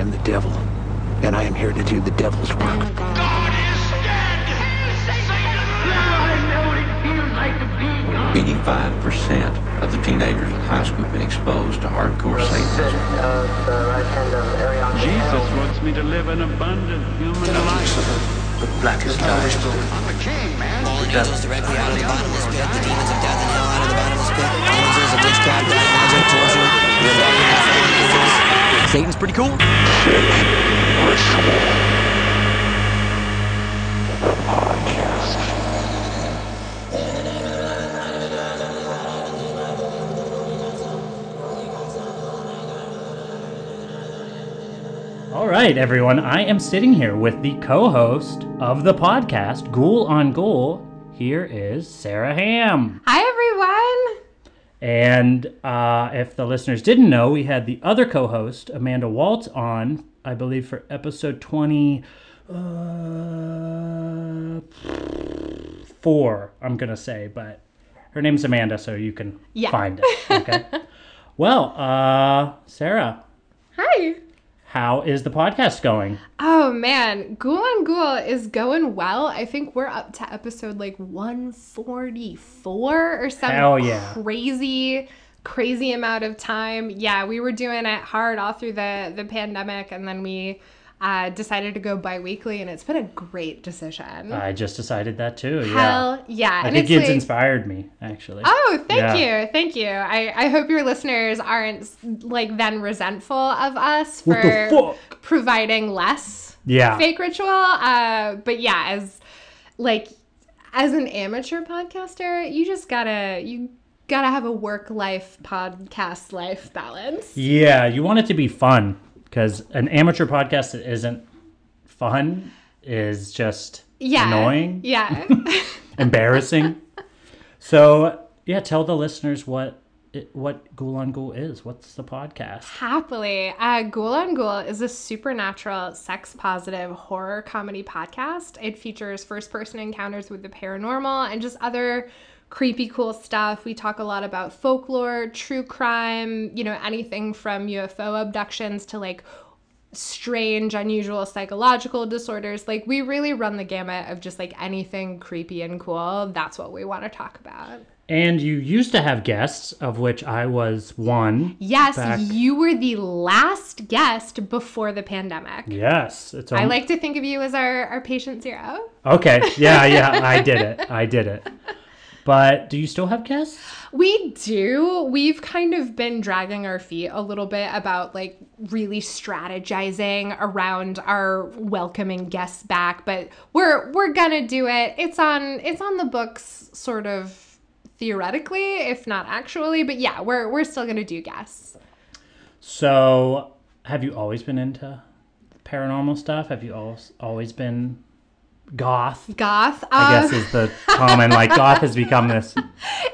am the devil, and I am here to do the devil's work. God is dead! Eighty-five percent of the teenagers in high school have been exposed to hardcore Satanism. Jesus wants me to live an abundant human life. The blackest night. I'm the king, man. Fallen angels directly out of the bottomless pit. The demons of death and hell out of the bottomless pit. Images of witchcraft, black magic, torture, Satan's pretty cool. All right, everyone. I am sitting here with the co-host of the podcast, Ghoul on Ghoul. Here is Sarah Ham. Hi, everyone. And uh, if the listeners didn't know, we had the other co-host, Amanda Waltz, on, I believe, for episode twenty uh, four. I'm gonna say, but her name's Amanda, so you can Yeah. find it. Okay. well, uh, Sarah, Hi. How is the podcast going? Oh man, Ghoul on Ghoul is going well. I think we're up to episode like 144 or some Hell yeah. crazy, crazy amount of time. Yeah, we were doing it hard all through the the pandemic, and then we uh, decided to go bi-weekly, and it's been a great decision. I just decided that too. Yeah. Hell yeah! I and think it's it's like, inspired me, actually. Oh, thank Yeah. you. Thank you. I, I hope your listeners aren't like then resentful of us for providing less Yeah. fake ritual. Uh, but yeah, as like as an amateur podcaster, you just gotta you gotta have a work life podcast life balance. Yeah, you want it to be fun because an amateur podcast that isn't fun is just Yeah. annoying, Yeah. embarrassing. so yeah, tell the listeners what it, what Ghoul on Ghoul is. What's the podcast? Happily, uh, Ghoul on Ghoul is a supernatural, sex positive horror comedy podcast. It features first person encounters with the paranormal and just other creepy, cool stuff. We talk a lot about folklore, true crime, you know, anything from UFO abductions to like strange, unusual psychological disorders. Like, we really run the gamut of just like anything creepy and cool. That's what we want to talk about. And you used to have guests, of which I was one. Yes, Back- you were the last guest before the pandemic. Yes, it's. I like to think of you as our, our patient zero. Okay, yeah, yeah, I did it. I did it. But do you still have guests? We do. We've kind of been dragging our feet a little bit about like really strategizing around our welcoming guests back, but we're we're gonna do it. It's on it's on the books sort of theoretically, if not actually, but yeah, we're we're still gonna do guests. So, have you always been into paranormal stuff? Have you always always been goth? Goth. I um, guess is the common like goth has become this.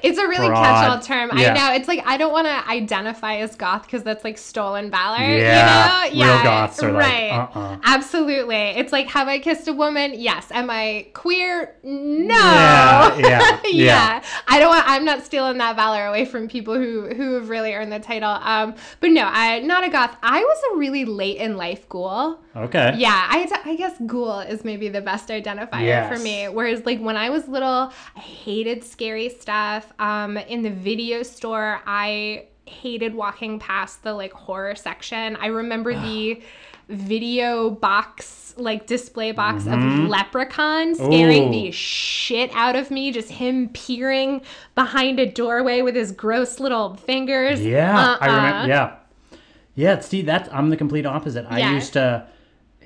It's a really broad- catch-all term. yeah. I know. It's like I don't want to identify as goth because that's like stolen valor. Yeah, you know? real goths are like, right. uh-uh. Absolutely. It's like, have I kissed a woman? Yes. Am I queer? No. Yeah, yeah, yeah. yeah. I don't want. I'm not stealing that valor away from people who who have really earned the title. Um, but no, I not a goth. I was a really late in life ghoul. Okay. Yeah, I, I guess ghoul is maybe the best identifier Yes. for me. Whereas, like, when I was little, I hated scary stuff. Um, in the video store, I hated walking past the, like, horror section. I remember the video box, like, display box of Leprechaun scaring Mm-hmm. Ooh. the shit out of me. Just him peering behind a doorway with his gross little fingers. Yeah, I Uh-uh. remember. Yeah, yeah. See, that's I'm the complete opposite. I Yeah. used to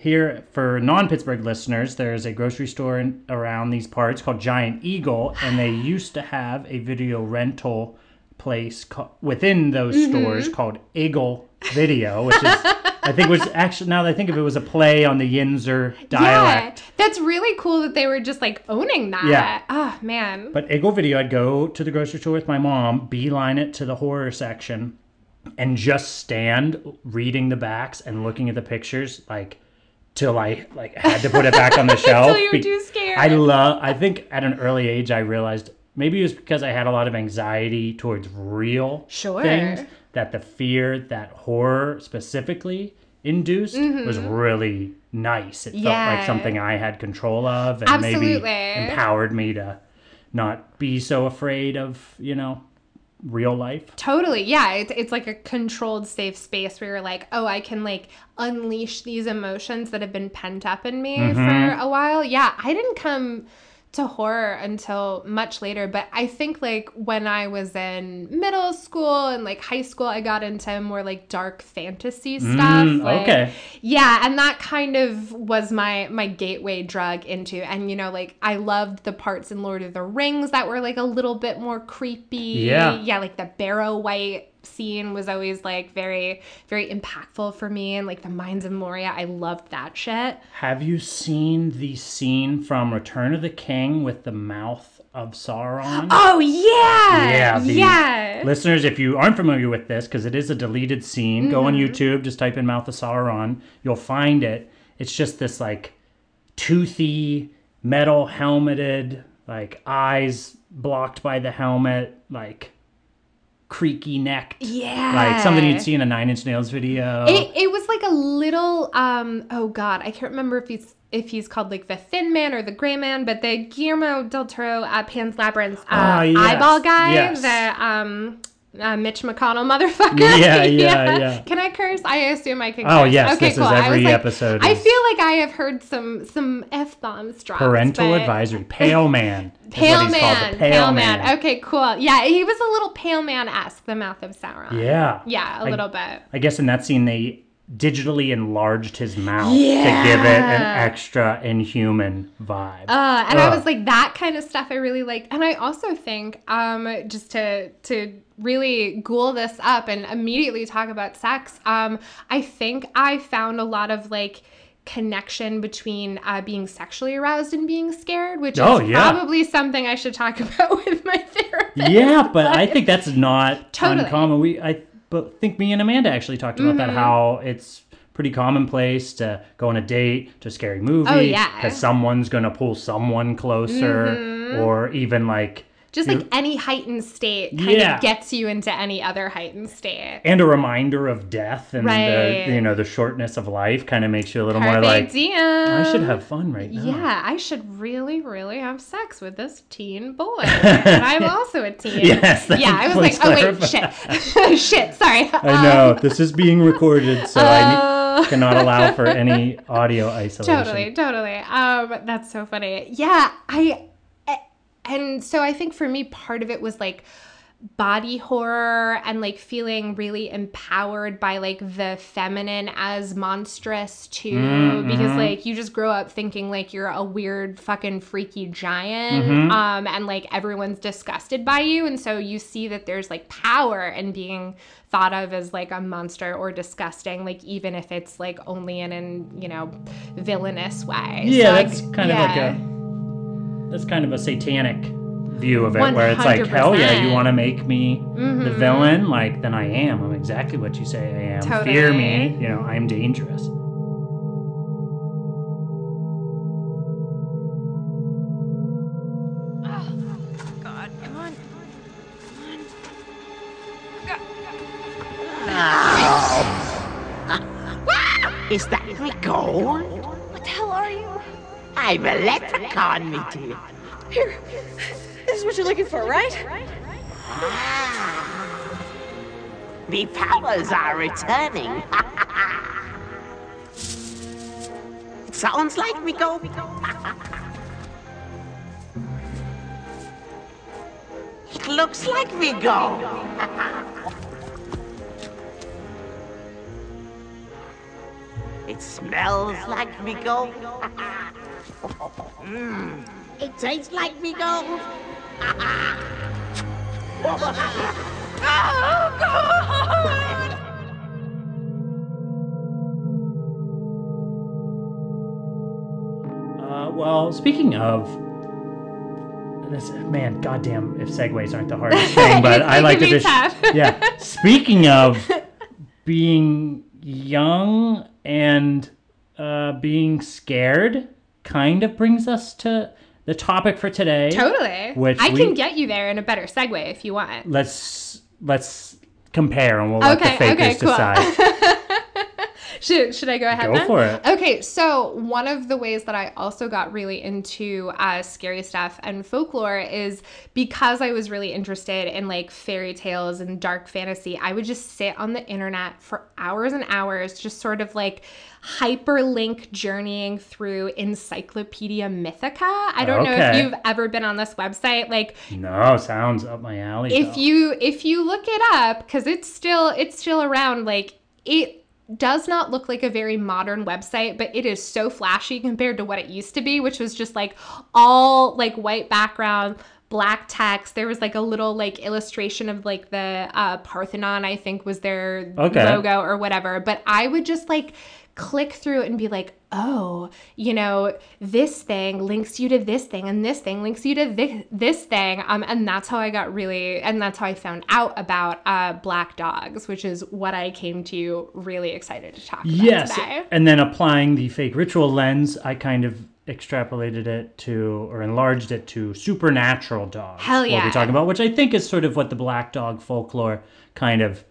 here for non-Pittsburgh listeners. There's a grocery store in, around these parts called Giant Eagle, and they used to have a video rental place co- within those Mm-hmm. stores called Eagle Video, which is I think was actually now that I think of it was a play on the Yinzer dialect. Yeah, that's really cool that they were just like owning that. Yeah. Oh man. But Eagle Video, I'd go to the grocery store with my mom, beeline it to the horror section, and just stand reading the backs and looking at the pictures, like till I like had to put it back on the shelf. You were Be- too scared. I love. I think at an early age, I realized maybe it was because I had a lot of anxiety towards real Sure. things. That the fear, that horror specifically, induced was really nice. It felt Mm-hmm. Yeah. like something I had control of and Absolutely. maybe empowered me to not be so afraid of, you know, real life. Totally. Yeah. It's, it's like a controlled, safe space where you're like, oh, I can like unleash these emotions that have been pent up in me Mm-hmm. for a while. Yeah. I didn't come to horror until much later, but I think like when I was in middle school and like high school, I got into more like dark fantasy stuff. Mm, like- okay. Yeah, and that kind of was my my gateway drug into and you know like I loved the parts in Lord of the Rings that were like a little bit more creepy. Yeah. Yeah, like the Barrow Wight scene was always like very very impactful for me and like the Mines of Moria, I loved that shit. Have you seen the scene from Return of the King with the mouth of Sauron? Oh yeah. Yeah, yeah. Listeners, if you aren't familiar with this, because it is a deleted scene, go on Mm-hmm. YouTube, just type in Mouth of Sauron. You'll find it. It's just this like toothy, metal helmeted, like eyes blocked by the helmet, like creaky necked. Yeah. Like something you'd see in a Nine Inch Nails video. It, it was like a little um oh god I can't remember if he's if he's called like the Thin Man or the Gray Man, but the Guillermo del Toro uh, Pan's Labyrinth uh, Ah, yes, eyeball guy, yes. the um. Uh, Mitch McConnell, motherfucker. Yeah, yeah, yeah. Can I curse? I assume I can. Oh, curse. yes, Okay, this is cool. I was every like- episode I feel like I have heard some some f bombs dropped. Parental but- advisory. Pale man. is what Pale called, man, pale, man. Okay, cool. Yeah, he was a little pale man esque, the mouth of Sauron. Yeah. Yeah, a I- little bit. I guess in that scene they digitally enlarged his mouth to give it an extra inhuman vibe. Uh, and I was like, that kind of stuff I really like. And I also think, um, just to to really ghoul this up and immediately talk about sex, um, I think I found a lot of like connection between uh, being sexually aroused and being scared, which Oh, is yeah. probably something I should talk about with my therapist. yeah, but I think that's not Totally. uncommon. We I but think me and Amanda actually talked about Mm-hmm. that how it's pretty commonplace to go on a date to a scary movie Oh, yeah. Mm-hmm. because someone's gonna pull someone closer or even like Just like any heightened state kind Yeah. of gets you into any other heightened state. and a reminder of death and Right. the you know the shortness of life kind of makes you a little more like DM. I should have fun right now. Yeah, I should really, really have sex with this teen boy. and I'm also a teen. Yes, Yeah, I was like, oh wait, shit, shit. Sorry. I know this is being recorded, so I Uh, ne- cannot allow for any audio isolation. totally, totally. Um, that's so funny. Yeah, I- and so I think for me, part of it was like body horror and like feeling really empowered by like the feminine as monstrous too Mm-hmm. because like you just grow up thinking like you're a weird fucking freaky giant Mm-hmm. um and like everyone's disgusted by you and so you see that there's like power in being thought of as like a monster or disgusting like even if it's like only in an you know villainous way Yeah, So, like, that's kind of like a that's kind of a satanic view of it, where it's like, hell yeah, you want to make me the Mhm. villain? Like, then I am. I'm exactly what you say I am. Fear me. You know, I'm dangerous. God, come on. Is that me gold? What the hell are you? I'm a leprechaun, me dear. Here. This is what you're looking for, right? Ah. Me powers are returning. it sounds like me gold. it looks like me gold. it smells like me gold. Mm, it tastes like me gold. Oh, God! Uh, well, speaking of this, man, goddamn, if segues aren't the hardest thing, but I like can to just tough. yeah. Speaking of being young and uh, being scared, kind of brings us to the topic for today. Totally. Which I we- can get you there in a better segue if you want. Let's let's compare, and we'll let the fakers okay, cool. decide. should, should I go ahead Go then? for it. Okay, so one of the ways that I also got really into uh, scary stuff and folklore is because I was really interested in like fairy tales and dark fantasy. I would just sit on the internet for hours and hours, just sort of like hyperlink journeying through Encyclopedia Mythica. I don't know if you've ever been on this website. Like, No, sounds up my alley. if though. you if you look it up because it's still it's still around like it does not look like a very modern website but it is so flashy compared to what it used to be which was just like all like white background black text there was like a little like illustration of like the uh, parthenon i think was their Okay. logo or whatever but i would just like click through it and be like, oh, you know, this thing links you to this thing, and this thing links you to this, this thing. Um, and that's how I got really, and that's how I found out about uh, black dogs, which is what I came to really excited to talk about yes, today. and then applying the fake ritual lens, I kind of extrapolated it to or enlarged it to supernatural dogs. Hell What yeah. we're talking about, which I think is sort of what the black dog folklore kind of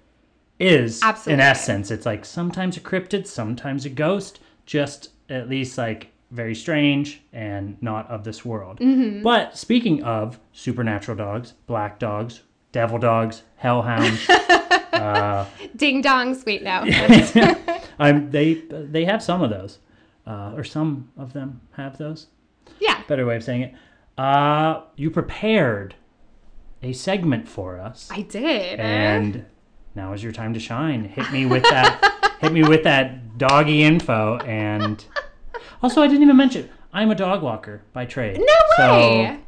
is. Absolutely. In essence, it's like sometimes a cryptid, sometimes a ghost, just at least like very strange and not of this world. Mm-hmm. But speaking of supernatural dogs, black dogs, devil dogs, hellhounds, Ding dong, sweet no. I'm, they they have some of those, uh, or some of them have those. yeah. Better way of saying it. Uh, you prepared a segment for us, I did. and now is your time to shine. Hit me with that. hit me with that doggy info, and also I didn't even mention I'm a dog walker by trade. no way.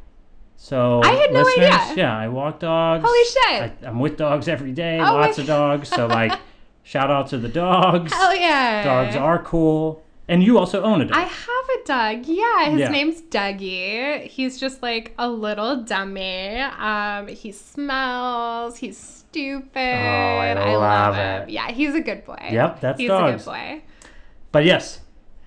So, so I had no idea. Yeah, I walk dogs. Holy shit. I, I'm with dogs every day. Oh lots of dogs. So like, shout out to the dogs. Hell yeah. Dogs are cool. And you also own a dog. I have a dog. Yeah, his Yeah. name's Dougie. He's just like a little dummy. Um, he smells. He's stupid. Oh, I love him. it. Yeah, he's a good boy. Yep, that's he's dogs. a good boy. but yes,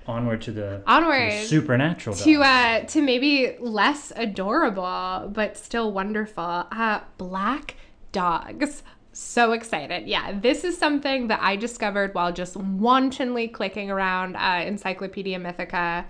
onward to the, to the Onward supernatural to dogs. uh to maybe less adorable but still wonderful. Uh, black dogs. So excited. Yeah, this is something that I discovered while just wantonly clicking around uh, Encyclopedia Mythica.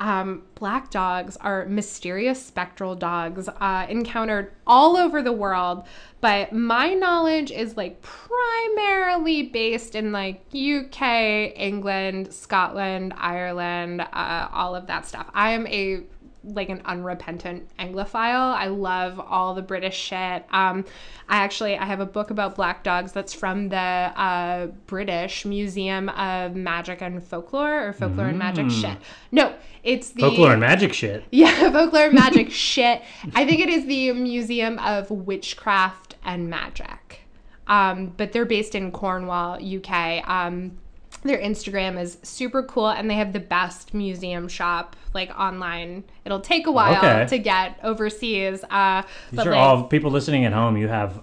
Um, black dogs are mysterious spectral dogs uh, encountered all over the world, but my knowledge is like primarily based in like UK, England, Scotland, Ireland, uh, all of that stuff. I am a like an unrepentant Anglophile. I love all the British shit. Um, I actually I have a book about black dogs that's from the uh, British Museum of Magic and Folklore or Folklore and Magic shit. No, it's the Folklore and magic shit. yeah, folklore and magic shit. I think it is the Museum of Witchcraft and Magic. Um, but they're based in Cornwall, UK. Um, their Instagram is super cool and they have the best museum shop like online. It'll take a while Okay. to get overseas. Uh, These but are like, all people listening at home. You have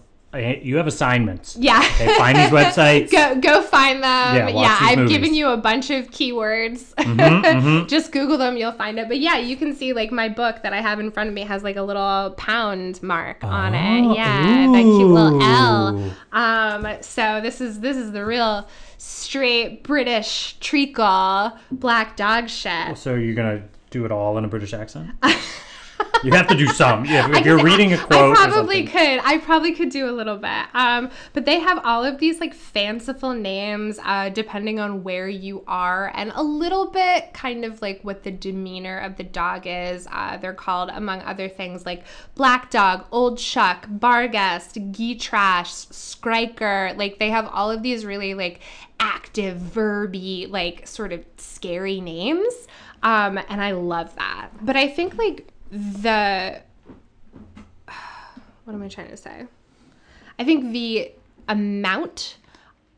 you have assignments. yeah. Okay, find these websites. go go find them. Yeah, Yeah, I've movies. given you a bunch of keywords. Mm-hmm, Just Google them, you'll find it. But yeah, you can see like my book that I have in front of me has like a little pound mark on Oh, it. Yeah, that cute little L. Um, so this is this is the real straight British treacle black dog shit. So you're gonna do it all in a British accent? you have to do some. Yeah, if I you're reading a quote, or probably could. I probably could do a little bit. Um, but they have all of these like fanciful names, uh, depending on where you are, and a little bit kind of like what the demeanor of the dog is. Uh, they're called, among other things, like Black Dog, Old Shuck, Barghest, Gee Trash, Skriker. Like they have all of these really like active, verby, like sort of scary names. Um, and I love that. But I think like the what am I trying to say? I think the amount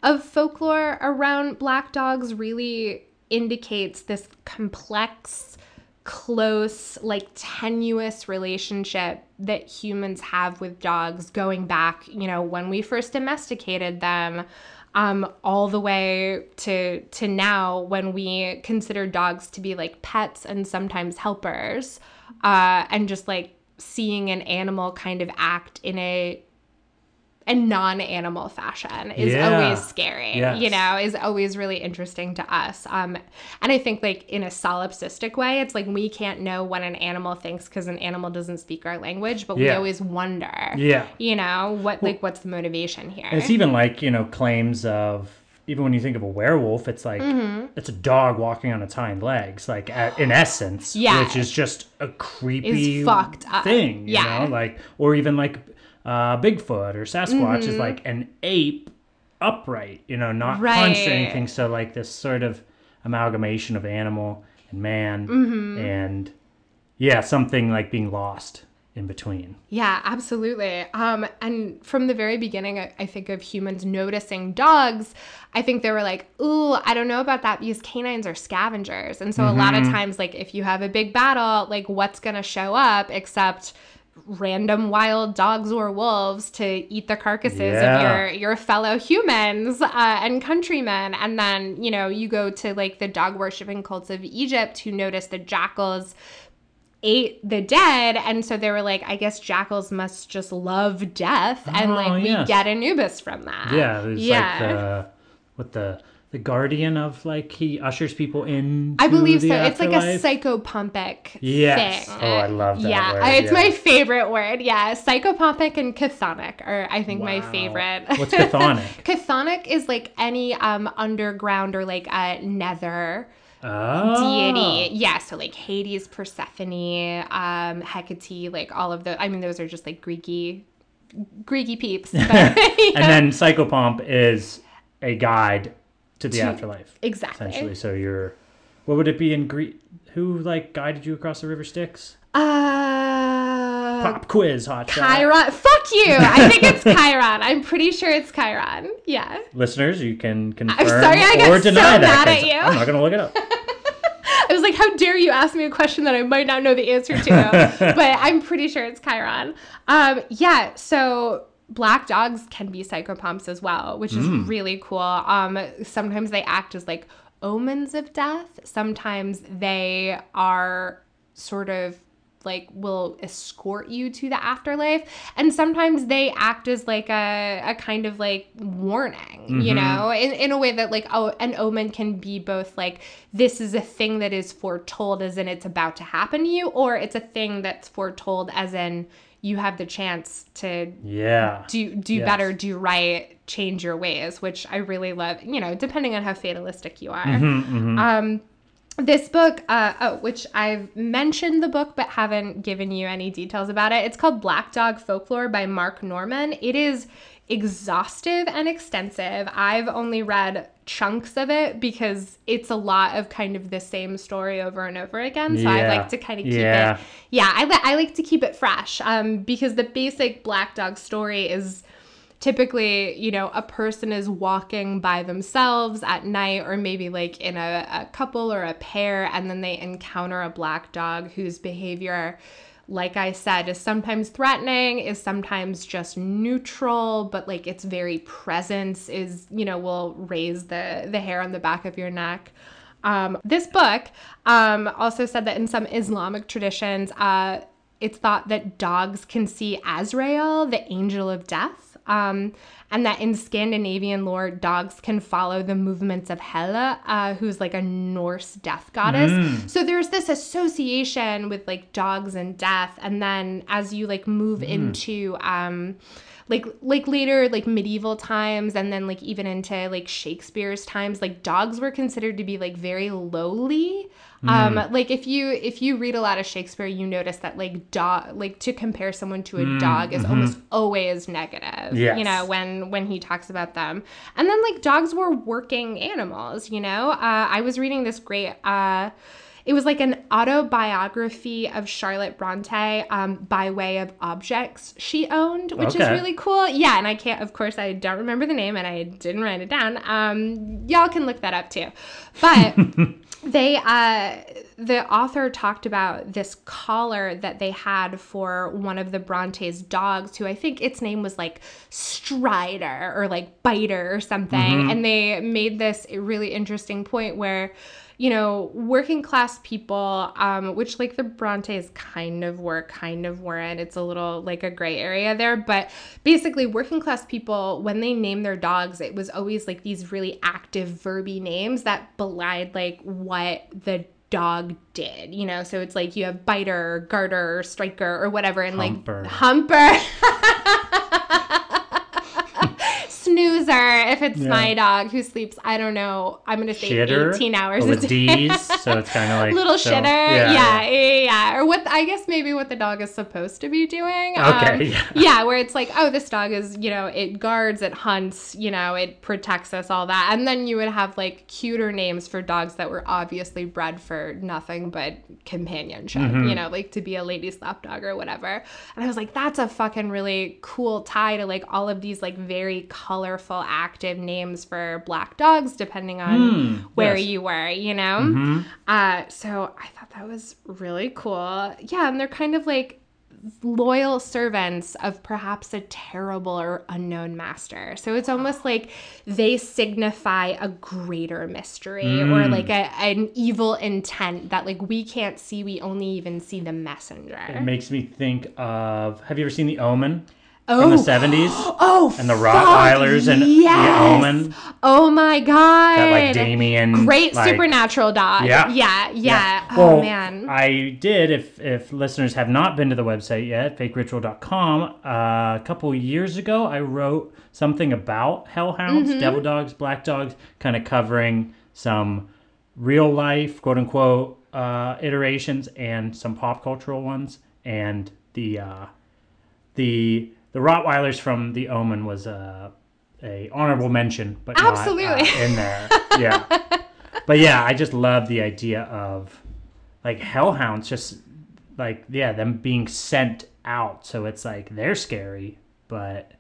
of folklore around black dogs really indicates this complex, close, like tenuous relationship that humans have with dogs going back, you know, when we first domesticated them. Um, all the way to to now when we consider dogs to be like pets and sometimes helpers uh, and just like seeing an animal kind of act in a a non-animal fashion is Yeah. always scary. Yes. You know, is always really interesting to us. Um, and I think like in a solipsistic way, it's like we can't know what an animal thinks because an animal doesn't speak our language, but we always wonder. Yeah. You know what? Like, what's the motivation here? It's even like, you know, claims of even when you think of a werewolf, it's like Mm-hmm. it's a dog walking on its hind legs, like at, in essence, Yeah. which is just a creepy fucked up. thing, you Yeah. know, like or even like uh, Bigfoot or Sasquatch Mm-hmm. is like an ape upright, you know, not punched or anything. So like this sort of amalgamation of animal and man, Mm-hmm. and yeah, something like being lost in between. Yeah, absolutely. Um, and from the very beginning, I, I think of humans noticing dogs. I think they were like, "Ooh, I don't know about that because canines are scavengers." And so a lot of times, like if you have a big battle, like what's gonna show up except random wild dogs or wolves to eat the carcasses Yeah. of your your fellow humans uh, and countrymen and then you know you go to like the dog worshipping cults of egypt who notice the jackals ate the dead and so they were like i guess jackals must just love death and Oh, like we yes. get anubis from that Yeah, yeah like the what the the guardian of like he ushers people in. I believe so. It's like a psychopompic Yes. thing. Oh, I love that Yeah, word, it's yeah. my favorite word. Yeah, psychopompic and chthonic are I think my favorite. What's chthonic? chthonic is like any um underground or like a nether Oh. deity. Yeah, so like Hades, Persephone, um, Hecate, like all of the. I mean, those are just like Greeky, Greeky peeps. But, And then psychopomp is a guide to the To- afterlife. exactly. Essentially, so you're. What would it be in Greek? Who like guided you across the river Styx? Uh, Pop quiz, hot shot. Chiron. Fuck you. I think it's Chiron. I'm pretty sure it's Chiron. Yeah. Listeners, you can confirm sorry I got or so deny that. mad at you. I'm not gonna look it up. Like, how dare you ask me a question that I might not know the answer to? but I'm pretty sure it's Chiron. Um, yeah, so black dogs can be psychopomps as well, which is really cool. Um, sometimes they act as like omens of death. Sometimes they are sort of like will escort you to the afterlife and sometimes they act as like a, a kind of like warning you know in, in a way that like oh an omen can be both like this is a thing that is foretold as in it's about to happen to you or it's a thing that's foretold as in you have the chance to Yeah. do do Yes. better do right change your ways which i really love you know depending on how fatalistic you are Mm-hmm, um this book uh oh which i've mentioned the book but haven't given you any details about it it's called black dog folklore by mark norman. It is exhaustive and extensive. I've only read chunks of it because it's a lot of kind of the same story over and over again so i like to kind of keep Yeah. it yeah I, I like to keep it fresh um, because the basic black dog story is typically you know a person is walking by themselves at night or maybe like in a, a couple or a pair and then they encounter a black dog whose behavior like i said is sometimes threatening is sometimes just neutral but like its very presence is you know will raise the the hair on the back of your neck. Um, this book um, also said that in some Islamic traditions, uh, it's thought that dogs can see Azrael, the angel of death, um, and that in Scandinavian lore, dogs can follow the movements of Hela, uh, who's like a Norse death goddess. So there's this association with like dogs and death, and then as you like move into um, like like later like medieval times and then like even into like Shakespeare's times like dogs were considered to be like very lowly. Um like if you if you read a lot of Shakespeare you notice that like dog like to compare someone to a dog is almost always negative Yes. you know when when he talks about them. And then like dogs were working animals you know? Uh, I was reading this great uh it was like an autobiography of Charlotte Bronte um, by way of objects she owned, which is really cool. Yeah, and I can't, of course, I don't remember the name and I didn't write it down. Um, y'all can look that up too. But they, uh, the author talked about this collar that they had for one of the Bronte's dogs, who I think its name was like Strider or like Biter or something. And they made this really interesting point where you know, working class people, um, which like the Brontes kind of were, kind of weren't. It's a little like a gray area there. But basically, working class people, when they name their dogs, it was always like these really active, verby names that belied like what the dog did, you know? So it's like you have biter, garter, striker, or whatever, and Humper. like humper. Snoozer, if it's Yeah. my dog who sleeps, I don't know, I'm gonna say Shitter 18 hours but a day. D's, so it's kind of like Little so- shitter, yeah, yeah, yeah, Or what I guess maybe what the dog is supposed to be doing. Okay, Um, yeah. yeah, where it's like, oh, this dog is, you know, it guards, it hunts, you know, it protects us, all that. And then you would have like cuter names for dogs that were obviously bred for nothing but companionship, Mm-hmm. you know, like to be a lady's lapdog or whatever. And I was like, that's a fucking really cool tie to like all of these like very colorful, active names for black dogs, depending on hmm, where yes. you were, you know? Mm-hmm. Uh, so I thought that was really cool. Yeah, and they're kind of like loyal servants of perhaps a terrible or unknown master. So it's almost like they signify a greater mystery or mm. like a, an evil intent that like we can't see, we only even see the messenger. It makes me think of. Have you ever seen The Omen oh, from the seventies? oh, And the fuck, Rottweilers and yes. The Omen. Oh my god. That like Damien. Great like- supernatural dog. Yeah. Yeah. Yeah. Oh Well, man. I did. If if listeners have not been to the website yet, fakeritual.com, uh, a couple years ago, I wrote something about hellhounds, Mm-hmm. devil dogs, black dogs, kind of covering some real life, quote unquote, uh, iterations and some pop cultural ones. And the uh, the the Rottweilers from The Omen was a a honorable mention, but Absolutely. not uh, in there. Yeah, but yeah, I just love the idea of like hellhounds, just like yeah, them being sent out. So it's like they're scary, but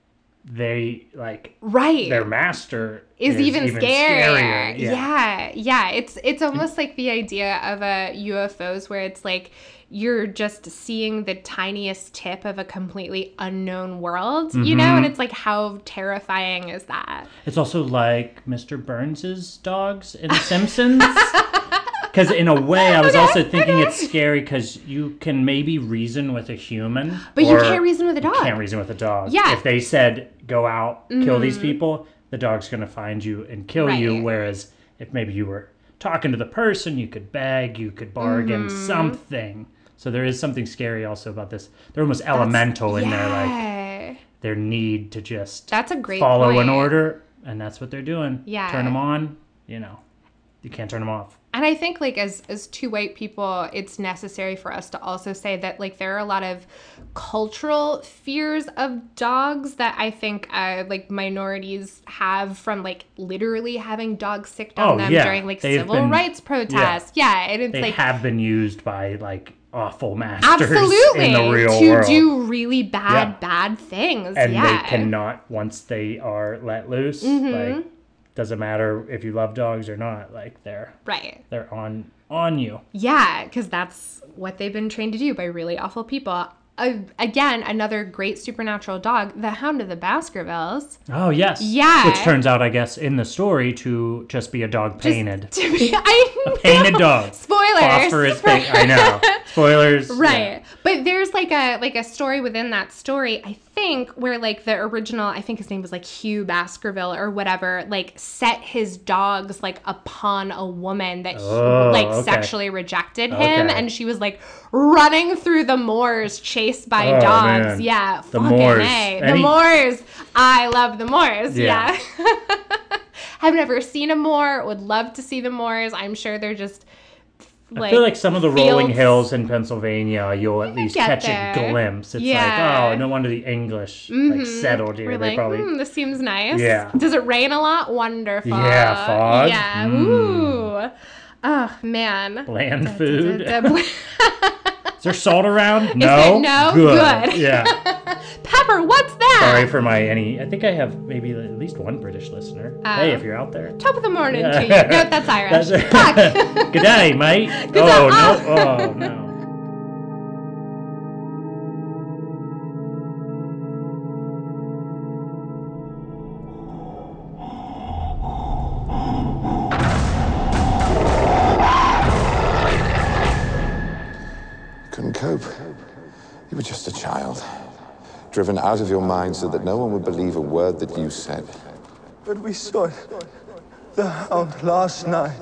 they like right. their master is, even, scarier. scarier. Yeah. yeah, It's it's almost like the idea of a UFOs where it's like you're just seeing the tiniest tip of a completely unknown world, you know, Mm-hmm. and it's like how terrifying is that? It's also like Mr. Burns's dogs in The Simpsons. Because in a way, I was also thinking it's scary because you can maybe reason with a human, But you can't reason with a dog. you can't reason with a dog. Yeah. Mm-hmm. If they said go out, kill these people, the dog's gonna find you and kill you. Whereas if maybe you were talking to the person, you could beg, you could bargain Mm-hmm. something. So there is something scary also about this. They're almost elemental in their like their need to just That's a great follow point. an order, and that's what they're doing. Yeah. Turn them on, you know, you can't turn them off. And I think like as as two white people, it's necessary for us to also say that like there are a lot of cultural fears of dogs that I think uh, like minorities have from like literally having dogs sicked on Oh, them yeah. during like They've civil been- rights protests. Yeah, and it's They like have been used by like awful masters absolutely in the real to world. do really bad Yeah. bad things. and yeah. they cannot once they are let loose. Mm-hmm. Like doesn't matter if you love dogs or not. Like they're right. they're on on you. Yeah, because that's what they've been trained to do by really awful people. Uh, again, another great supernatural dog, the Hound of the Baskervilles. Oh yes. Yeah. Which turns out, I guess, in the story to just be a dog painted. To be, I know. painted dog. Spoilers. Phosphorus paint. I know. Spoilers. Right. yeah. But there's like a like a story within that story, I think, where like the original, I think his name was like Hugh Baskerville or whatever, like set his dogs like upon a woman that he, Oh, like okay. sexually rejected him Okay. and she was like running through the moors chased by Oh, dogs. man. Yeah. The Moors. A. The Moors. I love the Moors. Yeah. yeah. Have never seen a Moor. Would love to see the Moors. I'm sure they're just I feel like some of the rolling hills in Pennsylvania, you'll at least catch there. a glimpse. It's Yeah. like, oh, no wonder the English like settled here. We're they like, probably hmm, this seems nice. Yeah. Does it rain a lot? Wonderful. Yeah, fog. Yeah. Mm. Ooh. Oh man. bland food. Da- da- Is there salt around? No. no? Good. Good. Yeah. Pepper, what's that? Sorry for my any. I think I have maybe at least one British listener. Uh, hey, if you're out there. Top of the morning Yeah. to you. No, that's Irish. That's- Fuck. Good day, mate. Good oh no! Ah. Oh no! Driven out of your mind so that no one would believe a word that you said. But we saw it. The hound last night.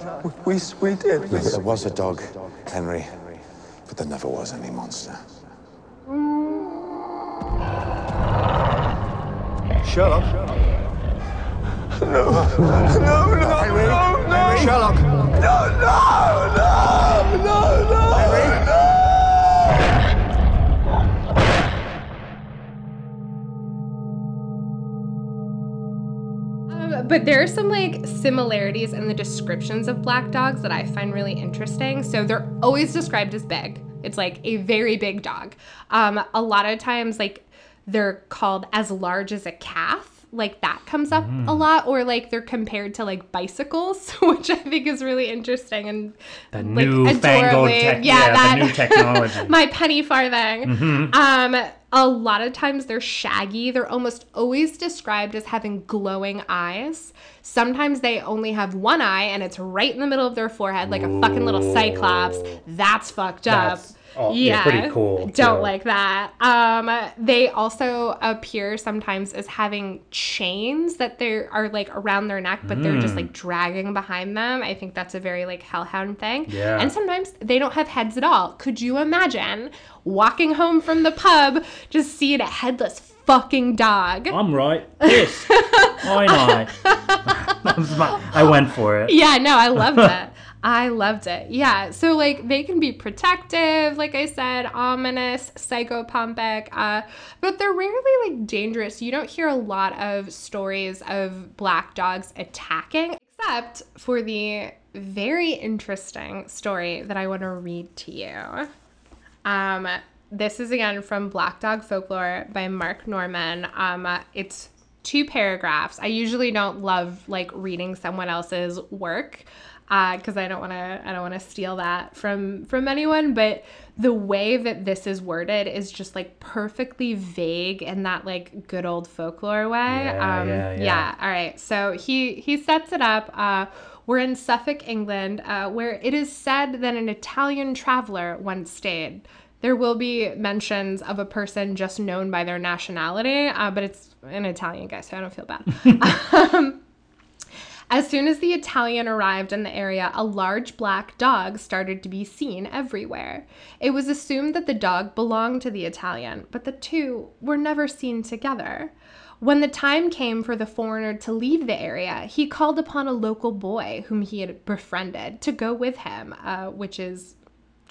We, we did. We there was a dog, Henry, but there never was any monster. Sherlock. No. No, no, Henry. no, no. Sherlock. No, no, no, no, no. But there are some like similarities in the descriptions of black dogs that I find really interesting. So they're always described as big. It's like a very big dog. Um, a lot of times, like they're called as large as a calf. Like that comes up a lot, or like they're compared to like bicycles, which I think is really interesting and The like, newfangled adorably- tech, yeah, the new technology. my penny farthing. Mhm. Um, a lot of times they're shaggy. They're almost always described as having glowing eyes. Sometimes they only have one eye and it's right in the middle of their forehead, like a fucking little cyclops. That's fucked up. That's- oh, yeah, pretty cool, Don't too. like that. Um, they also appear sometimes as having chains that they are like around their neck, but they're just Mm. like dragging behind them. I think that's a very like hellhound thing. Yeah. And sometimes they don't have heads at all. Could you imagine walking home from the pub just seeing a headless fucking dog? I'm right. Yes. Why not? That was my- I went for it. Yeah, no, I loved it. I loved it. Yeah. So like they can be protective, like I said, ominous, psychopompic, uh, but they're rarely like dangerous. You don't hear a lot of stories of black dogs attacking, except for the very interesting story that I want to read to you. Um, this is again from Black Dog Folklore by Mark Norman. Um, uh, it's two paragraphs. I usually don't love like reading someone else's work because I don't want to. I don't want to steal that from from anyone. But the way that this is worded is just like perfectly vague in that like good old folklore way. Yeah, um, yeah, yeah. All right. So he he sets it up. Uh, we're in Suffolk, England, uh, where it is said that an Italian traveler once stayed. There will be mentions of a person just known by their nationality, uh, but it's an Italian guy, so I don't feel bad. um, as soon as the Italian arrived in the area, a large black dog started to be seen everywhere. It was assumed that the dog belonged to the Italian, but the two were never seen together. When the time came for the foreigner to leave the area, he called upon a local boy whom he had befriended to go with him, uh, which is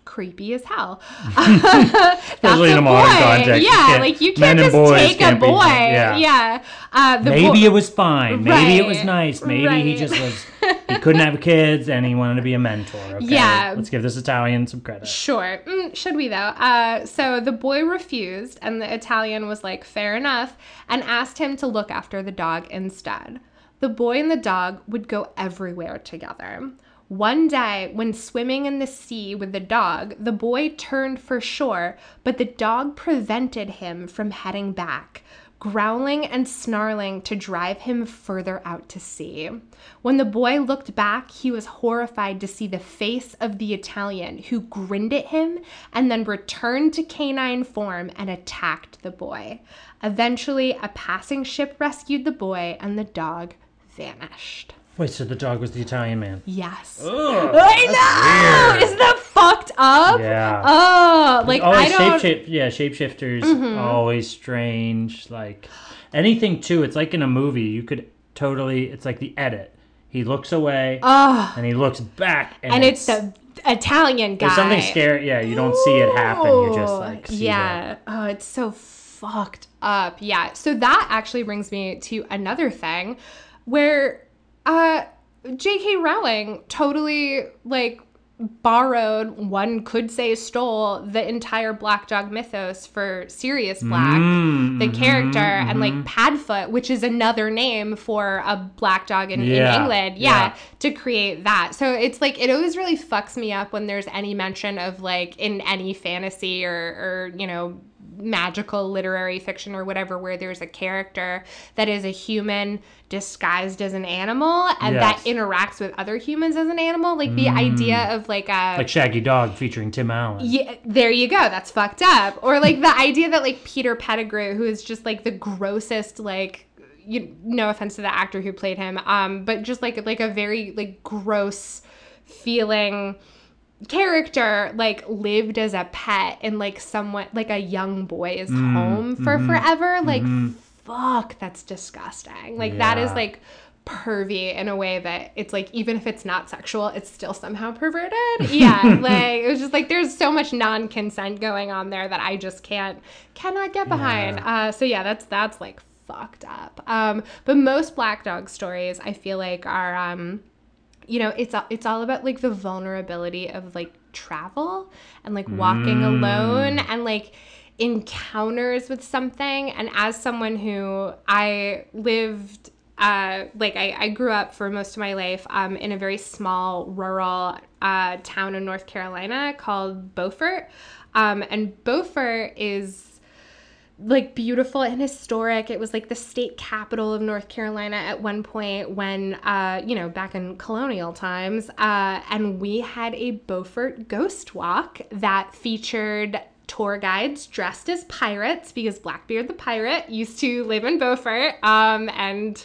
creepy as hell. Especially in a modern context. Yeah, can't- like you can't just take a can't be- boy. yeah. yeah. Uh, the Maybe bo- it was fine. Maybe it was nice. Maybe he just was. He couldn't have kids, and he wanted to be a mentor. Okay? Yeah. Let's give this Italian some credit. Sure. Mm, should we though? Uh, so the boy refused, and the Italian was like, fair enough, and asked him to look after the dog instead. The boy and the dog would go everywhere together. One day, when swimming in the sea with the dog, the boy turned for shore, but the dog prevented him from heading back, growling and snarling to drive him further out to sea. When the boy looked back, he was horrified to see the face of the Italian, who grinned at him and then returned to canine form and attacked the boy. Eventually, a passing ship rescued the boy, and the dog vanished. Wait, so the dog was the Italian man? Yes. Ugh, I know. weird. Isn't that fucked up? Yeah. Oh, like I always don't. shape, yeah, shapeshifters Mhm. always strange. Like anything too. It's like in a movie. You could totally. It's like the edit. He looks away, Oh. and he looks back, and, and it's the Italian guy. there's something scary. Yeah, you don't see it happen. You just like see yeah. Oh, it's so fucked up. Yeah. So that actually brings me to another thing where uh J.K. Rowling totally like borrowed, one could say stole the entire Black Dog mythos for Sirius Black, Mm, the mhm, character, and like. Padfoot, which is another name for a black dog in, Yeah, in England. Yeah, yeah. to create that. So it's like it always really fucks me up when there's any mention of like in any fantasy or or you know magical literary fiction or whatever where there's a character that is a human disguised as an animal and Yes. that interacts with other humans as an animal like the idea of like a Like Shaggy Dog featuring Tim Allen. yeah, there you go. That's fucked up. Or like the idea that like Peter Pettigrew, who is just like the grossest, like, you, no offense to the actor who played him, um, but just like like a very like gross feeling character like lived as a pet in like somewhat like a young boy's home for forever like fuck that's disgusting. Like that is like pervy in a way that it's like even if it's not sexual it's still somehow perverted. Yeah like it was just like there's so much non-consent going on there that i just can't cannot get behind. Uh so yeah that's that's like fucked up. Um but most black dog stories i feel like are um you know it's it's all about like the vulnerability of like travel and like walking alone and like encounters with something and as someone who i lived uh, like I, I grew up for most of my life um, in a very small rural uh, town in North Carolina called Beaufort. Um, and Beaufort is like beautiful and historic. It was like the state capital of North Carolina at one point when, uh, you know, back in colonial times. Uh, and we had a Beaufort ghost walk that featured tour guides dressed as pirates because Blackbeard the pirate used to live in Beaufort um, and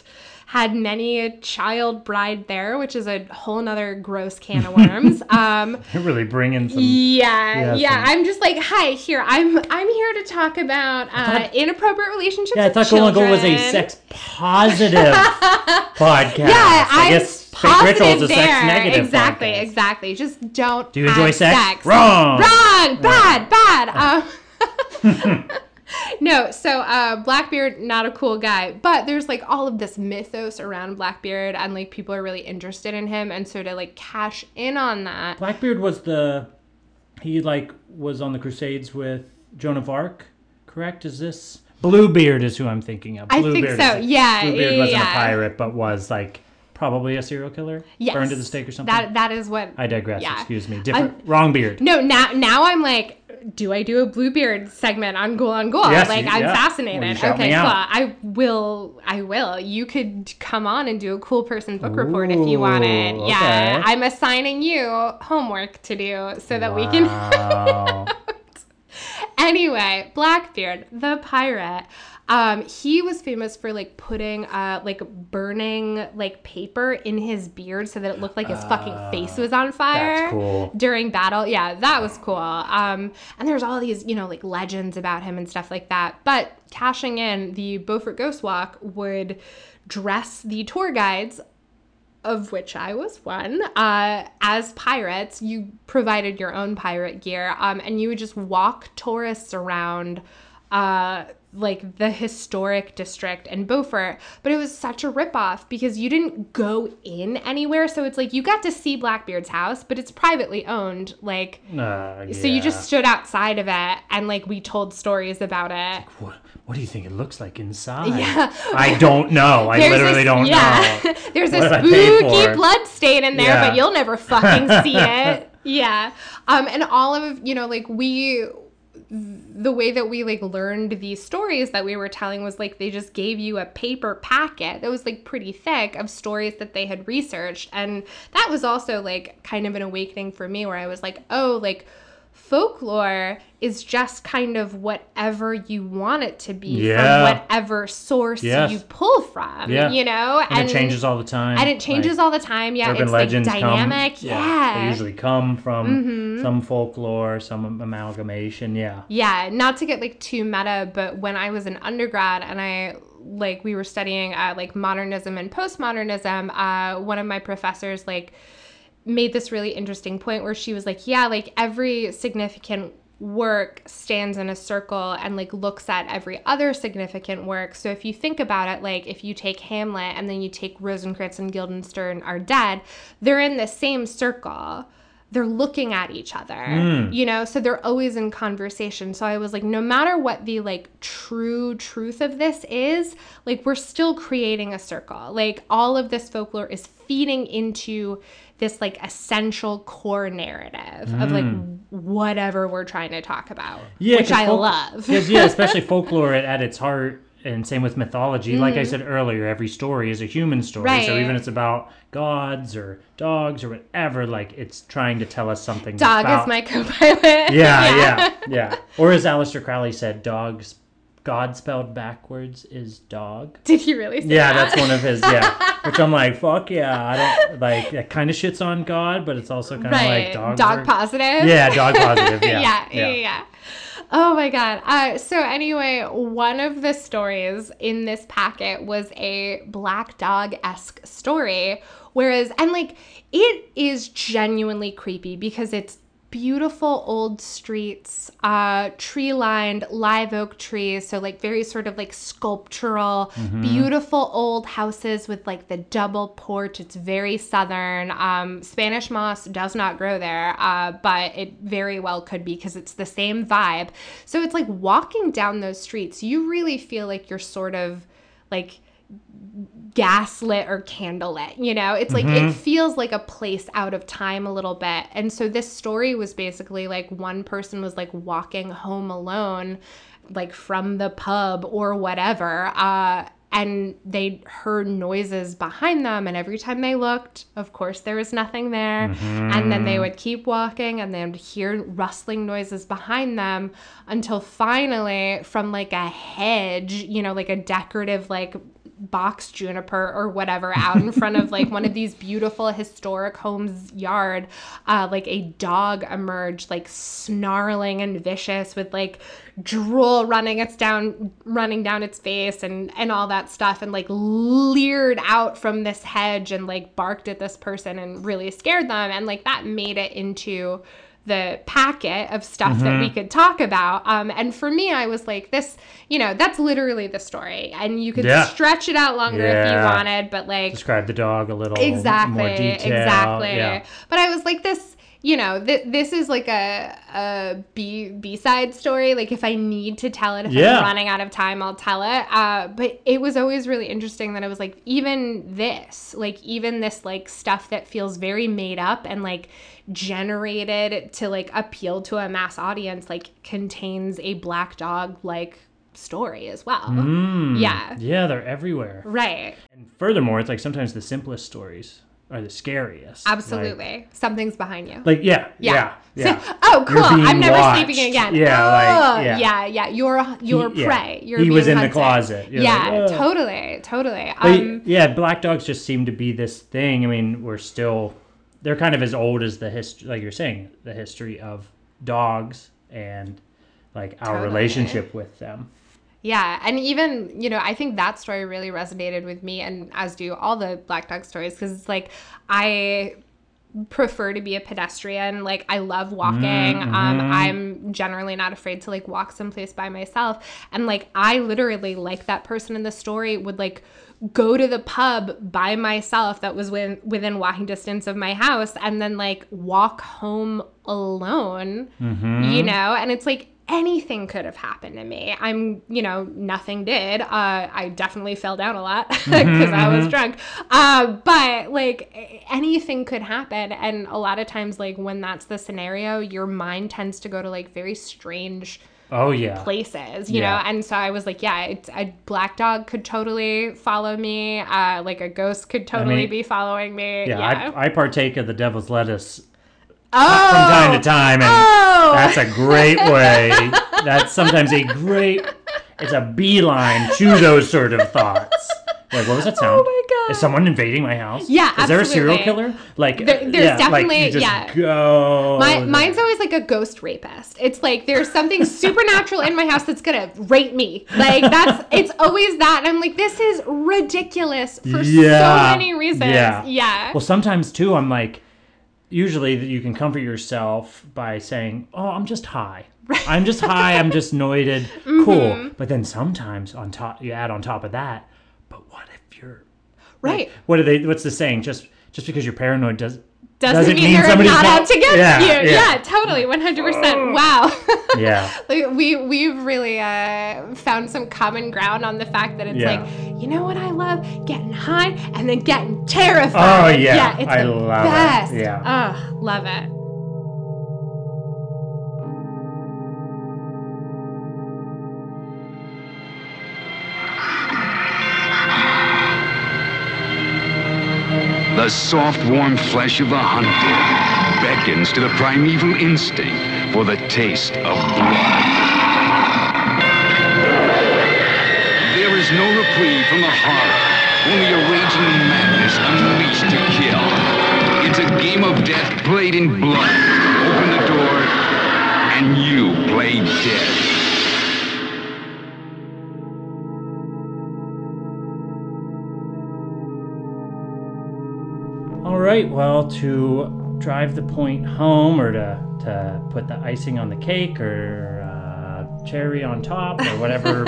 had many a child bride there, which is a whole nother gross can of worms. um, really bringing some. yeah, Yeah, yeah. some- I'm just like, hi, here. I'm I'm here to talk about uh, thought- inappropriate relationships. Yeah, I thought and Goal was a sex positive podcast. Yeah, I I'm guess Fake Ritual is a positive sex there. negative. Exactly, podcast. exactly. Just don't. Do you enjoy have sex? Wrong. Wrong. Bad. Bad. Um, no, so uh, Blackbeard, not a cool guy, but there's like all of this mythos around Blackbeard, and like people are really interested in him, and so to like cash in on that, Blackbeard was the he like was on the Crusades with Joan of Arc, correct? Is this Bluebeard is who I'm thinking of. I think Bluebeard so, is- yeah, Bluebeard wasn't yeah. a pirate, but was like probably a serial killer. yes, Burned to the stake or something. That that is what I digress. yeah. Excuse me. Different. wrong beard. No, now now I'm like, do I do a Bluebeard segment on Ghoul on Ghoul? Yes, like you- I'm yeah. fascinated. Okay, cool. I will. I will. You could come on and do a cool person book report if you wanted. Ooh, Yeah. I'm assigning you homework to do so that we can. Anyway, Blackbeard, the pirate. Um, he was famous for like putting uh like burning like paper in his beard so that it looked like his fucking face was on fire Ah, that's cool. during battle. Yeah, that was cool. Um, and there's all these, you know, like legends about him and stuff like that. But cashing in, the Beaufort Ghost Walk would dress the tour guides of which I was one, uh, as pirates, you provided your own pirate gear, um, and you would just walk tourists around, uh, like the historic district in Beaufort. But it was such a ripoff because you didn't go in anywhere. So it's like you got to see Blackbeard's house, but it's privately owned. Like, Uh, so you just stood outside of it, and like we told stories about it. What, what do you think it looks like inside? Yeah. I don't know. I There's literally a- don't yeah. know. There's What a spooky blood stain in there, Yeah. but you'll never fucking see it. Yeah. Um, and all of you know, like we the way that we like learned these stories that we were telling was like they just gave you a paper packet that was like pretty thick of stories that they had researched. And that was also like kind of an awakening for me where I was like oh like folklore is just kind of whatever you want it to be Yeah. from whatever source Yes. you pull from Yeah. you know And, it changes all the time. and it changes Like, all the time yeah urban it's legends like dynamic come. yeah, Mm-hmm. They usually come from some folklore, some amalgamation. Yeah. Yeah, not to get like too meta, but when I was an undergrad and I like we were studying uh, like modernism and postmodernism, uh, one of my professors like made this really interesting point where she was like, yeah, like every significant work stands in a circle and like looks at every other significant work. So if you think about it, like if you take Hamlet and then you take Rosencrantz and Guildenstern are dead, they're in the same circle. They're looking at each other, hmm. you know, so they're always in conversation. So I was like, no matter what the like true truth of this is, like we're still creating a circle. Like all of this folklore is feeding into this like essential core narrative of like whatever we're trying to talk about, Yeah, which I folk- love. yeah, especially folklore at, at its heart, and same with mythology. Like I Mhm. said earlier, every story is a human story. Right. So even if it's about gods or dogs or whatever, like it's trying to tell us something. Dog about... is my co-pilot. Yeah, yeah, yeah, Or as Aleister Crowley said, dogs. God spelled backwards is dog. Did he really say Yeah, that? that's one of his. Yeah, which I'm like, fuck yeah. I don't like. It kind of shits on God, but it's also kind of right. like dogs dog are- positive. Yeah, dog positive. Yeah, yeah, yeah, yeah. Oh my god. Uh, so anyway, one of the stories in this packet was a black dog esque story, whereas and like it is genuinely creepy because it's beautiful old streets, uh, tree lined live oak trees, so like very sort of like sculptural, Mhm. beautiful old houses with like the double porch. It's very southern. Um, Spanish moss does not grow there, uh, but it very well could be because it's the same vibe. So it's like walking down those streets, you really feel like you're sort of like gaslit or candlelit you know? It's like Mhm. it feels like a place out of time a little bit. And so this story was basically like one person was like walking home alone like from the pub or whatever uh and they heard noises behind them. And every time they looked of course there was nothing there. And then they would keep walking and they would hear rustling noises behind them until finally from like a hedge you know like a decorative like box juniper or whatever out in front of like one of these beautiful historic homes yard uh like a dog emerged like snarling and vicious with like drool running its down running down its face and and all that stuff and like leered out from this hedge and like barked at this person and really scared them and like that made it into the packet of stuff that we Mhm. could talk about um and for me I was like this you know that's literally the story and you could Yeah. stretch it out longer if you wanted but like Describe the dog a little exactly more detail. exactly Yeah. but i was like this you know th- this is like a a b b-side story like if i need to tell it if Yeah. i'm running out of time i'll tell it uh but it was always really interesting that i was like even this like even this like stuff that feels very made up and like generated to like appeal to a mass audience like contains a black dog like story as well Mm. yeah Yeah, they're everywhere. right And furthermore, it's like sometimes the simplest stories are the scariest. Like- Absolutely. Something's behind you. Like, yeah, yeah, yeah. So- oh, cool. I'm never watched. sleeping again. Yeah, oh, like, yeah. yeah, yeah. You're you're He- prey. You're He was in the closet. You're yeah, like, totally, totally. But Um, yeah, black dogs just seem to be this thing. I mean, we're still they're kind of as old as the history, like you're saying, the history of dogs and like our Totally. relationship with them. Yeah, and even you know, I think that story really resonated with me, and as do all the Black Dog stories, because it's like I prefer to be a pedestrian. Like I love walking. Um, Mhm. I'm generally not afraid to like walk someplace by myself, and like I literally, like that person in the story, would like go to the pub by myself that was within within walking distance of my house, and then like walk home alone Mhm. you know and it's like anything could have happened to me. I'm you know nothing did. Uh i definitely fell down a lot because i was mhm. drunk. Uh but like anything could happen. And a lot of times like when that's the scenario your mind tends to go to like very strange Oh yeah. places you Yeah. know and so i was like yeah it's a black dog could totally follow me. Uh like a ghost could totally mean, be following me Yeah, yeah, I, I partake of the devil's lettuce oh from time to oh! time, and Oh! that's a great way. that's sometimes a great. It's a beeline to those sort of thoughts. Like, what was that sound? Oh my God. Is someone invading my house? Yeah, Is there a serial killer? Like, There- uh, there's yeah, like, definitely- just yeah. Go. My, mine's always like a ghost rapist. It's like there's something supernatural in my house that's gonna rape me. Like that's it's always that, and I'm like, this is ridiculous for so many reasons. Yeah. Yeah. Well, sometimes too, I'm like, usually that you can comfort yourself by saying, "Oh, I'm just high. I'm just high. I'm just noited. Cool." Mhm. But then sometimes on top, you add on top of that, but what if you're right. what are they? What's the saying? Just just because you're paranoid does Doesn't, mean, they're not out to get yeah, you. Yeah. Yeah, totally, 100%. Wow. Yeah. like we we've really uh, found some common ground on the fact that it's Yeah. like you know what I love getting high and then getting terrified. Oh, yeah. it's I the love it. Yeah. Ugh, love it. The soft, warm flesh of the hunted beckons to the primeval instinct for the taste of blood. There is no reprieve from the horror, only a raging madness unleashed to kill. It's a game of death played in blood. Open the door, and you play dead. Right, well, to drive the point home or to, to put the icing on the cake or uh, cherry on top or whatever,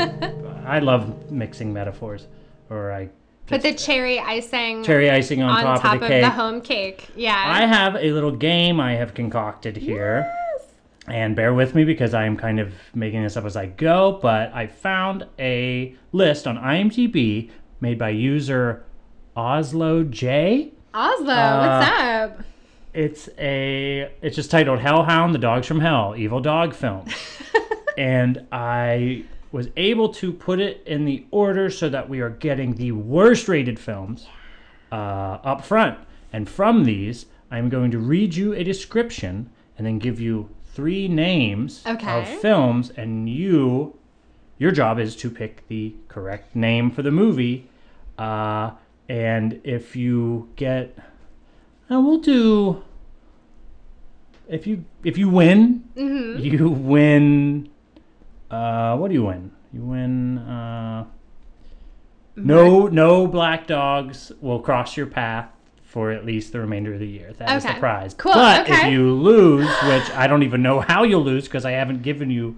I love mixing metaphors. Or I Put the cherry icing cherry icing on, top, of the cake. home cake. Yeah. I have a little game I have concocted here. And bear with me because I am kind of making this up as I go, but I found a list on IMDb made by user Oslo J. Oslo, Uh, what's up? It's a it's just titled Hellhound: The Dogs from Hell, Evil Dog Film. and I was able to put it in the order so that we are getting the worst rated films uh, up front. And from these, I'm going to read you a description and then give you three names of films, and you, your job is to pick the correct name for the movie. Uh, and if you get, uh, we'll do. If you if you win, Mhm. you win. Uh, what do you win? You win. Uh, no, no black dogs will cross your path for at least the remainder of the year. That is Okay. the prize. Cool, But okay. if you lose, which I don't even know how you'll lose because I haven't given you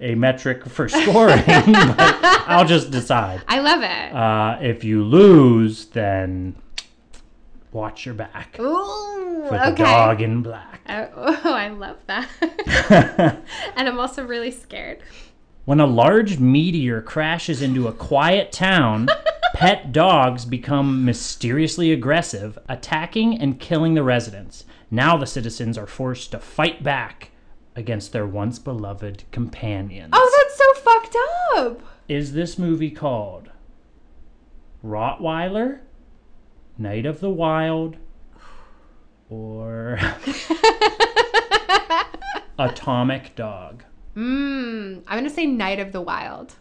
a metric for scoring, but I'll just decide. I love it. Uh, if you lose, then watch your back Ooh, for the okay. dog in black. Oh, oh, I love that. and I'm also really scared. When a large meteor crashes into a quiet town, pet dogs become mysteriously aggressive, attacking and killing the residents. Now the citizens are forced to fight back against their once beloved companions. Oh, that's so fucked up. Is this movie called Rottweiler, Night of the Wild, or Atomic Dog? Mmm. I'm gonna say Night of the Wild.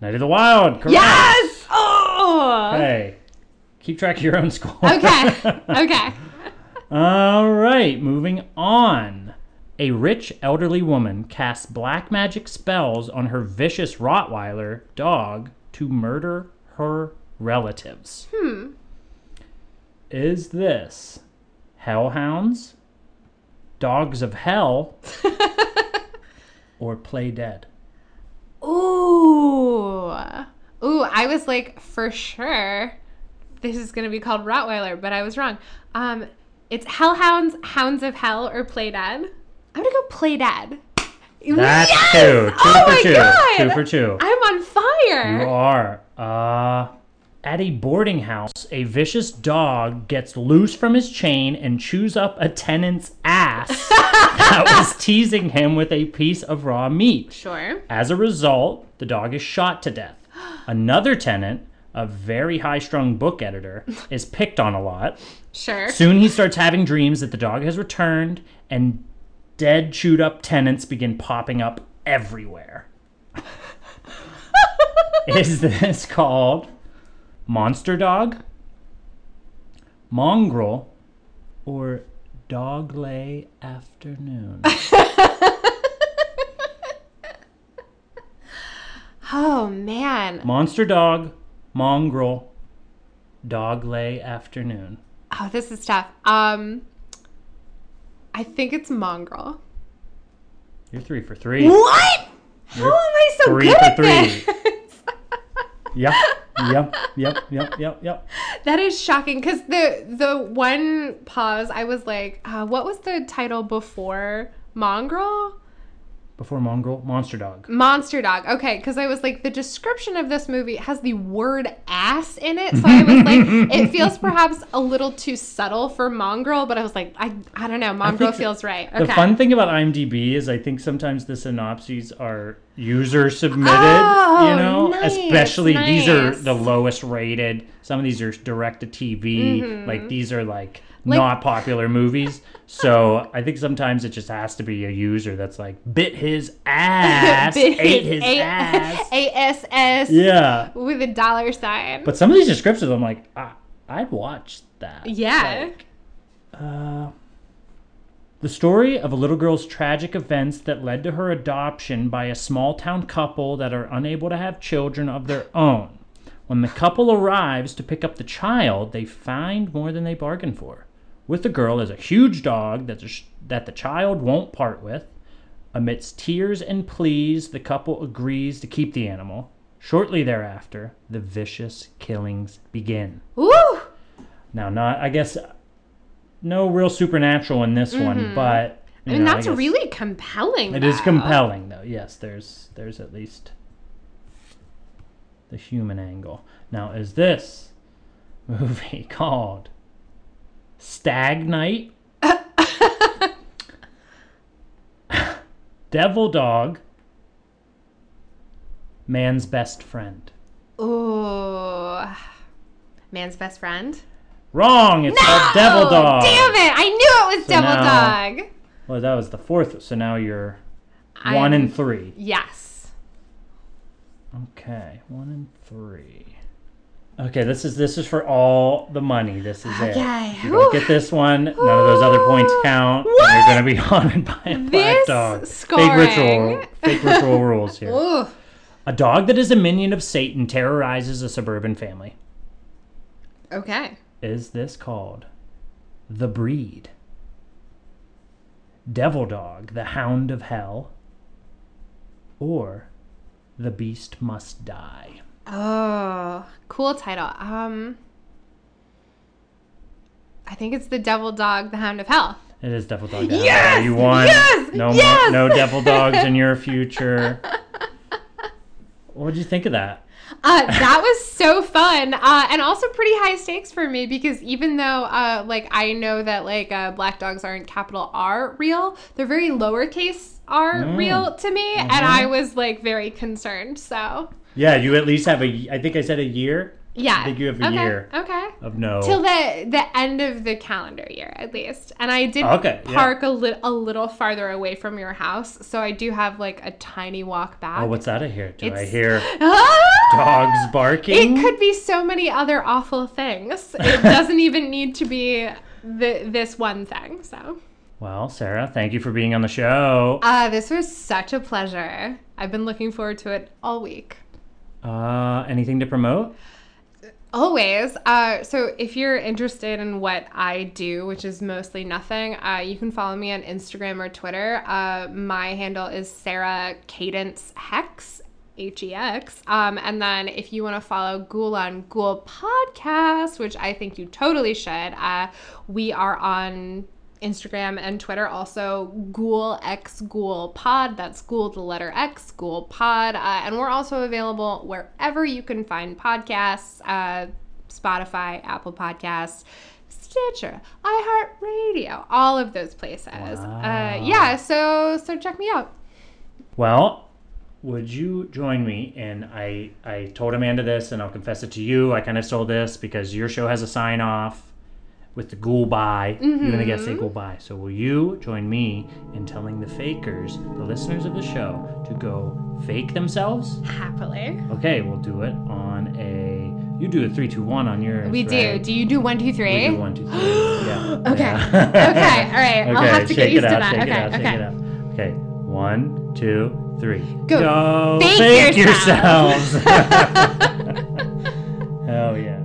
Night of the Wild, correct. Yes! Oh! Hey, keep track of your own score. Okay. Okay. All right, moving on. A rich elderly woman casts black magic spells on her vicious Rottweiler dog to murder her relatives. Hmm. Is this Hellhounds, Dogs of Hell, or Play Dead? Ooh. Ooh, I was like, for sure, this is going to be called Rottweiler, but I was wrong. Um, it's Hellhounds, Hounds of Hell, or Play Dead. I'm to go Play Dead. That's Yes! two. Two oh for my two. God! Two for two. I'm on fire. You are. Uh, at a boarding house, a vicious dog gets loose from his chain and chews up a tenant's ass that was teasing him with a piece of raw meat. Sure. As a result, the dog is shot to death. Another tenant, a very high strung book editor, is picked on a lot. Sure. Soon he starts having dreams that the dog has returned and dead, chewed up tenants begin popping up everywhere. Is this called Monster Dog, Mongrel, or Dog Lay Afternoon? Oh, man. Monster Dog, Mongrel, Dog Lay Afternoon. Oh, this is tough. Um, I think it's Mongrel. You're three for three. What? How You're am I so three good for at three. this? Yep, yep, yep, yep, yep, yep. That is shocking because the the one pause I was like, uh, what was the title before Mongrel? Before Mongrel? Monster Dog. Monster Dog. Okay, because I was like, the description of this movie has the word ass in it. So I was like, it feels perhaps a little too subtle for Mongrel, but I was like, I, I don't know. Mongrel feels right. The fun thing about IMDb is I think sometimes the synopses are user submitted, Oh, you know, nice, especially these are the lowest rated. Some of these are direct to TV. Mhm. Like these are like, Like- not popular movies. So I think sometimes it just has to be a user that's like bit his ass, ate his A- ass. ASS. Yeah. With a dollar sign. But some of these descriptions, I'm like, I, I'd watch that. yeah. Uh, the story of a little girl's tragic events that led to her adoption by a small town couple that are unable to have children of their own. When the couple arrives to pick up the child, they find more than they bargained for. With the girl is a huge dog that the, that the child won't part with. Amidst tears and pleas, the couple agrees to keep the animal. Shortly thereafter, the vicious killings begin. Woo! Now, not I guess no real supernatural in this one, Mhm. but I mean, know, that's guess really compelling. It is though. compelling, though. Yes, there's there's at least the human angle. Now, is this movie called Stag Night? Devil Dog, Man's Best Friend. Ooh. Man's best friend? Wrong! It's called Devil Dog. Damn it! I knew it was So Devil now- Dog. Well, that was the fourth, so now you're I'm- one and three. Yes. Okay, one and three. Okay, this is this is for all the money. This is it. Okay, If you don't get this one, none of those other points count. And you're gonna be haunted by a black This dog. Fake ritual, fake ritual rules here. Ooh. A dog that is a minion of Satan terrorizes a suburban family. Okay. Is this called the breed? Devil Dog, the Hound of Hell, or The Beast Must Die? Oh, cool title. Um, I think it's the Devil Dog, the Hound of Hell. It is Devil Dog. Yes! You won. Yes! No Yes! more, no Devil Dogs in your future. What did you think of that? Uh, that was so fun, uh, and also pretty high stakes for me because even though, uh, like, I know that like uh, black dogs aren't capital R real, they're very lowercase r Mm. real to me, and Mhm. I was like very concerned. So Yeah, you at least have a. I think I said a year. yeah, I think you have a okay, year Okay. of no. Till the the end of the calendar year, at least. And I did Okay, yeah. park a, li- a little farther away from your house, so I do have like a tiny walk back. oh, what's that I hear? Do I hear dogs barking? It could be so many other awful things. It doesn't even need to be the, this one thing. So, Well, Sarah, thank you for being on the show. uh, this was such a pleasure. I've been looking forward to it all week. Uh, anything to promote? Always. Uh, so if you're interested in what I do, which is mostly nothing, uh, you can follow me on Instagram or Twitter. Uh, my handle is Sarah Cadence Hex. H E X. Um, and then if you want to follow Ghoul on Ghoul podcast, which I think you totally should, uh, we are on Instagram and Twitter also Ghoul X Ghoul Pod. That's Ghoul the letter X Ghoul Pod, uh, and we're also available wherever you can find podcasts: uh, Spotify, Apple Podcasts. Stitcher, iHeartRadio, all of those places. Uh, yeah, so so check me out. Well, would you join me? And I, I told Amanda this, and I'll confess it to you. I kind of stole this because your show has a sign off with the ghoul bye. You're gonna get say mm-hmm. ghoul bye. So will you join me in telling the fakers, the listeners of the show, to go fake themselves? Happily. Okay, we'll do it on a. You do a three, two, one on yours. We do. right? Do you do one, two, three? We do one, two, three. yeah. Okay. Yeah. Okay, all right. I'll have to get shake used it to out, that. Shake Okay, it out, okay. Shake it out. Okay. One, two, three. Go Go fake fake yourselves. yourselves. Hell oh, yeah.